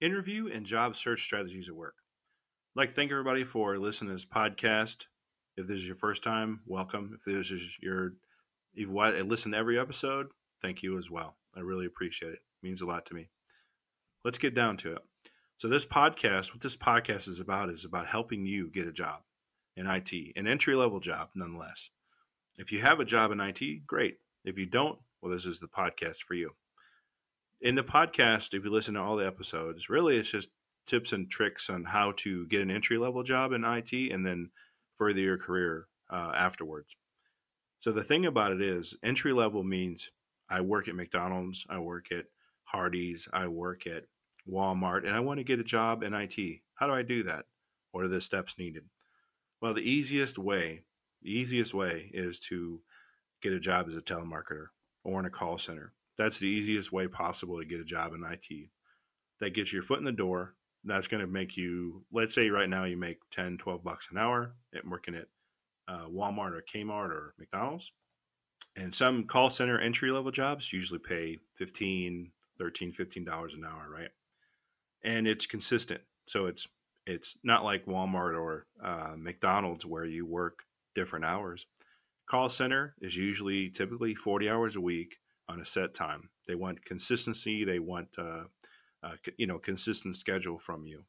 interview and job search strategies at work. I'd like to thank everybody for listening to this podcast. If this is your first time, welcome. If this is your if you've listened to every episode, thank you as well. I really appreciate it. it. Means a lot to me. Let's get down to it. So this podcast, what this podcast is about, is about helping you get a job in IT, an entry level job, nonetheless. If you have a job in IT, great. If you don't, well, this is the podcast for you in the podcast, if you listen to all the episodes, really it's just tips and tricks on how to get an entry level job in IT and then further your career uh, afterwards. So the thing about it is, entry level means I work at McDonald's, I work at Hardee's, I work at Walmart, and I want to get a job in IT. How do I do that? What are the steps needed? Well, the easiest way, the easiest way is to get a job as a telemarketer or in a call center that's the easiest way possible to get a job in IT. That gets your foot in the door. That's going to make you, let's say right now you make 10, 12 bucks an hour at working at uh, Walmart or Kmart or McDonald's. And some call center entry level jobs usually pay 15, 13, 15 dollars an hour, right? And it's consistent. So it's it's not like Walmart or uh, McDonald's where you work different hours. Call center is usually typically 40 hours a week on a set time. They want consistency. They want uh, uh, you know consistent schedule from you.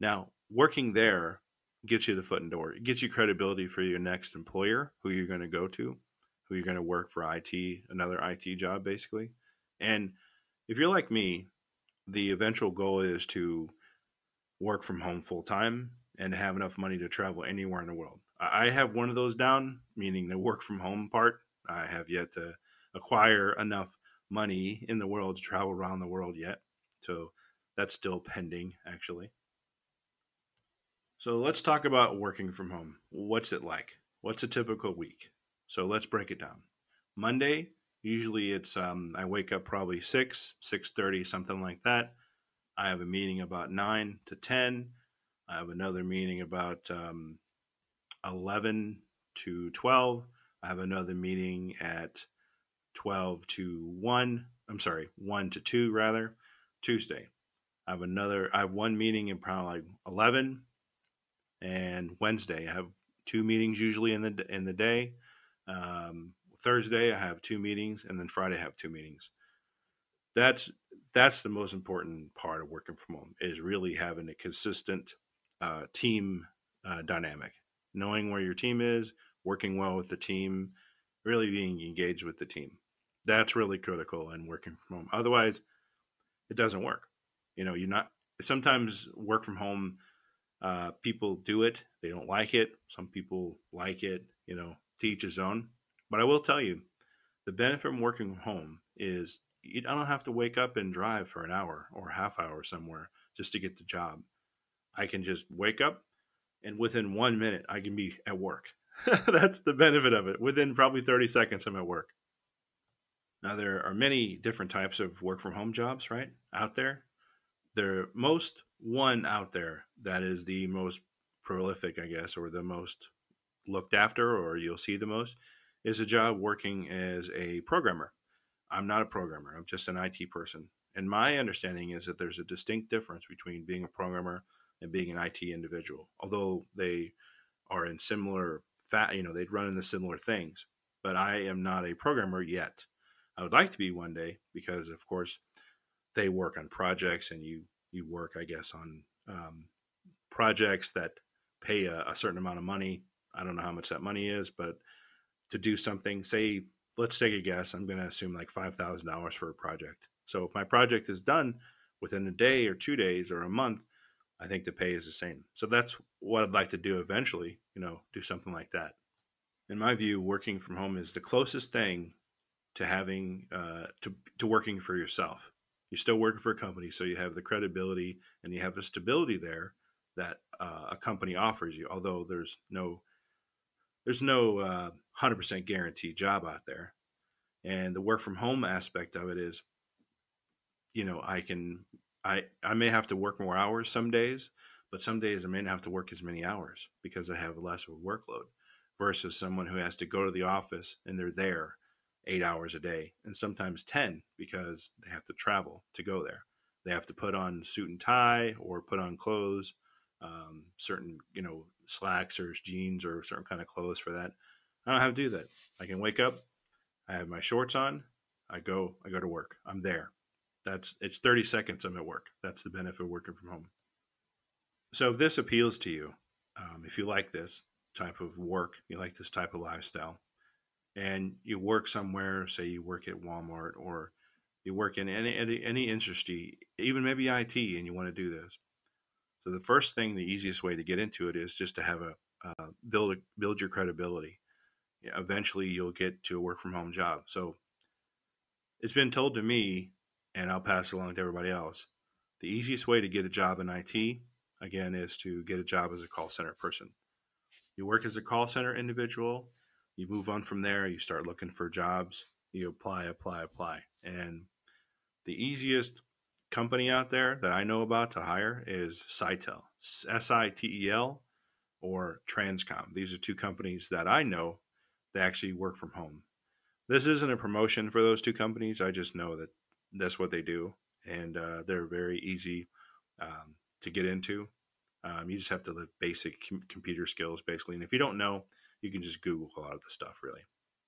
Now, working there gets you the foot in door. It gets you credibility for your next employer, who you're going to go to, who you're going to work for IT, another IT job, basically. And if you're like me, the eventual goal is to work from home full time and have enough money to travel anywhere in the world. I have one of those down, meaning the work from home part. I have yet to acquire enough money in the world to travel around the world yet. So that's still pending, actually. So let's talk about working from home. What's it like? What's a typical week? So let's break it down. Monday, usually it's um, I wake up probably six, six thirty, something like that. I have a meeting about nine to ten. I have another meeting about um, eleven to twelve. I have another meeting at 12 to 1. I'm sorry, 1 to 2 rather, Tuesday. I have another, I have one meeting in probably like 11 and Wednesday. I have two meetings usually in the, in the day. Um, Thursday I have two meetings and then Friday I have two meetings. That's, that's the most important part of working from home is really having a consistent uh, team uh, dynamic, knowing where your team is, working well with the team, really being engaged with the team. That's really critical in working from home. Otherwise, it doesn't work. You know, you're not. Sometimes work from home, uh, people do it. They don't like it. Some people like it. You know, to each his own. But I will tell you, the benefit from working from home is you don't have to wake up and drive for an hour or half hour somewhere just to get the job. I can just wake up and within one minute I can be at work. That's the benefit of it. Within probably 30 seconds, I'm at work. Now, there are many different types of work from home jobs, right, out there. There most one out there that is the most prolific, I guess, or the most looked after, or you'll see the most, is a job working as a programmer. I'm not a programmer, I'm just an IT person. And my understanding is that there's a distinct difference between being a programmer and being an IT individual, although they are in similar, fat, you know, they'd run into similar things. But I am not a programmer yet. I would like to be one day because, of course, they work on projects and you you work, I guess, on um, projects that pay a, a, certain amount of money. I don't know how much that money is, but to do something, say, let's take a guess. I'm going to assume like five thousand dollars for a project. So if my project is done within a day or two days or a month, I think the pay is the same. So that's what I'd like to do eventually. You know, do something like that. In my view, working from home is the closest thing to having uh, to to working for yourself. You're still working for a company, so you have the credibility and you have the stability there that uh, a company offers you. Although there's no there's no uh, hundred percent guaranteed job out there, and the work from home aspect of it is, you know, I can I I may have to work more hours some days, but some days I may not have to work as many hours because I have less of a workload versus someone who has to go to the office and they're there eight hours a day and sometimes 10 because they have to travel to go there. they have to put on suit and tie or put on clothes, um, certain you know slacks or jeans or certain kind of clothes for that. I don't have to do that. I can wake up, I have my shorts on, I go, I go to work. I'm there. That's it's 30 seconds. I'm at work. That's the benefit of working from home. So if this appeals to you, um, if you like this type of work, you like this type of lifestyle, and you work somewhere, say you work at Walmart or you work in any any, any industry, even maybe IT, and you want to do this. So the first thing, the easiest way to get into it is just to have a uh, build build your credibility. eventually, you'll get to a work from home job. So it's been told to me and I'll pass it along to everybody else. The easiest way to get a job in IT, again, is to get a job as a call center person. You work as a call center individual, you move on from there, you start looking for jobs, you apply, apply, apply. And the easiest company out there that I know about to hire is Sitel, S I T E L, or Transcom. These are two companies that I know that actually work from home. This isn't a promotion for those two companies. I just know that that's what they do, and uh, they're very easy um, to get into. Um, you just have to have basic com- computer skills, basically. And if you don't know, you can just Google a lot of the stuff, really,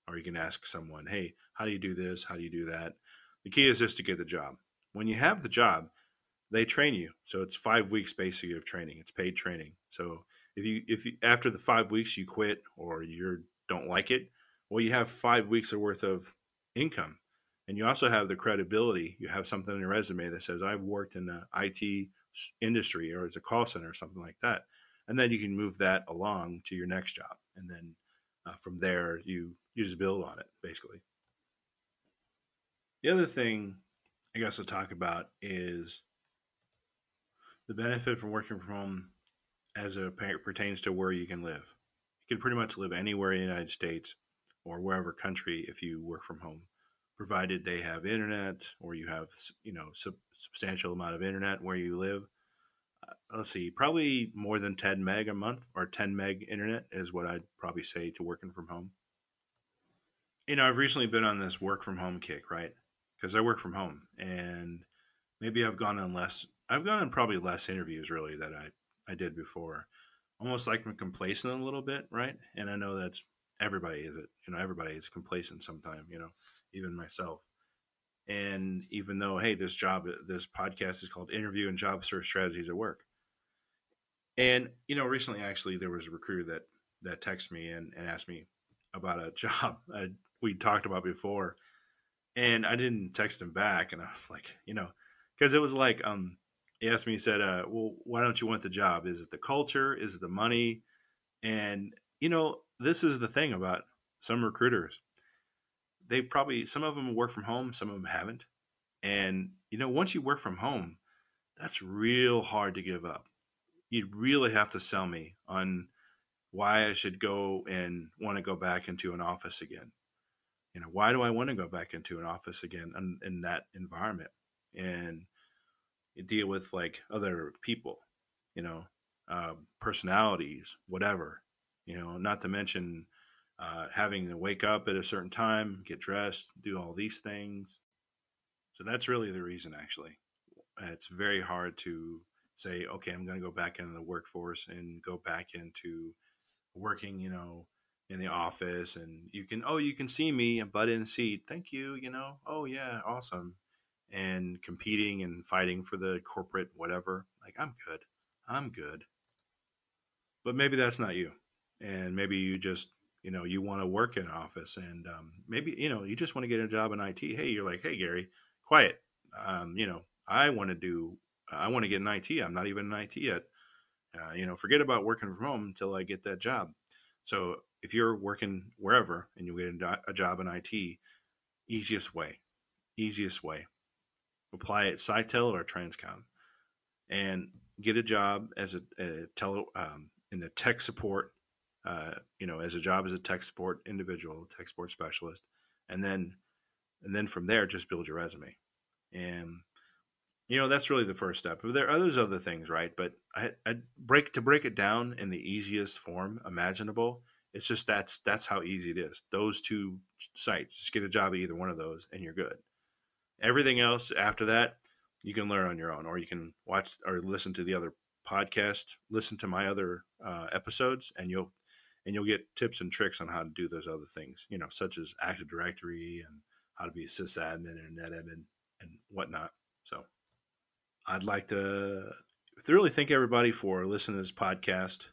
or you can ask someone, "Hey, how do you do this? How do you do that?" The key is just to get the job. When you have the job, they train you, so it's five weeks basically of training. It's paid training. So if you if you, after the five weeks you quit or you don't like it, well, you have five weeks of worth of income and you also have the credibility. You have something in your resume that says, I've worked in the IT industry or as a call center or something like that. And then you can move that along to your next job. And then uh, from there, you, you just build on it, basically. The other thing I guess to talk about is the benefit from working from home as it pertains to where you can live. You can pretty much live anywhere in the United States or wherever country if you work from home provided they have internet or you have you know sub- substantial amount of internet where you live let's see probably more than 10 meg a month or 10 meg internet is what i'd probably say to working from home. You know i've recently been on this work from home kick right? Because i work from home and maybe i've gone on less i've gone on probably less interviews really that i i did before. Almost like i'm complacent a little bit right? And i know that's everybody is it you know everybody is complacent sometime you know even myself. And even though, hey, this job, this podcast is called Interview and Job Search Strategies at Work. And, you know, recently actually there was a recruiter that, that texted me and, and asked me about a job we talked about before. And I didn't text him back. And I was like, you know, because it was like, um, he asked me, he said, uh, well, why don't you want the job? Is it the culture? Is it the money? And, you know, this is the thing about some recruiters they probably some of them work from home, some of them haven't. And you know, once you work from home, that's real hard to give up. You'd really have to sell me on why I should go and want to go back into an office again. You know, why do I want to go back into an office again in, in that environment and deal with like other people, you know, uh, personalities, whatever, you know, not to mention uh, having to wake up at a certain time, get dressed, do all these things. So that's really the reason, actually. It's very hard to say, okay, I'm going to go back into the workforce and go back into working, you know, in the office. And you can, oh, you can see me, a butt in seat. Thank you, you know, oh, yeah, awesome. And competing and fighting for the corporate whatever. Like, I'm good. I'm good. But maybe that's not you. And maybe you just you know you want to work in an office and um, maybe you know you just want to get a job in IT. Hey, you're like, hey Gary, quiet. Um, you know, I want to do. I want to get in IT. I'm not even in IT yet. Uh, you know, forget about working from home until I get that job. So if you're working wherever and you get a job in IT, easiest way, easiest way, apply at Sitel or Transcom, and get a job as a, a tele um, in the tech support uh, you know, as a job as a tech support individual, tech support specialist, and then and then from there just build your resume. And you know, that's really the first step. But there are those other things, right? But I, I break to break it down in the easiest form imaginable. It's just that's that's how easy it is. Those two sites, just get a job at either one of those, and you're good. Everything else after that, you can learn on your own, or you can watch or listen to the other podcast, listen to my other uh, episodes, and you'll and you'll get tips and tricks on how to do those other things, you know, such as Active Directory and how to be a sysadmin and netadmin and whatnot. So I'd like to thoroughly thank everybody for listening to this podcast.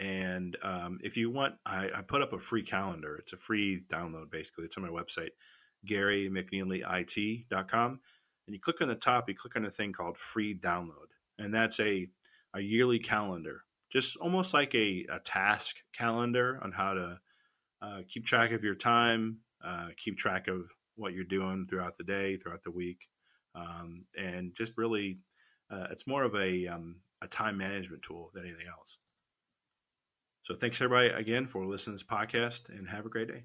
And um, if you want, I, I, put up a free calendar. It's a free download, basically. It's on my website, GaryMcNeelyIT.com. And you click on the top, you click on a thing called free download. And that's a, a yearly calendar, just almost like a, a task calendar on how to uh, keep track of your time, uh, keep track of what you're doing throughout the day, throughout the week. Um, and just really, uh, it's more of a, um, a time management tool than anything else. So thanks everybody again for listening to this podcast and have a great day.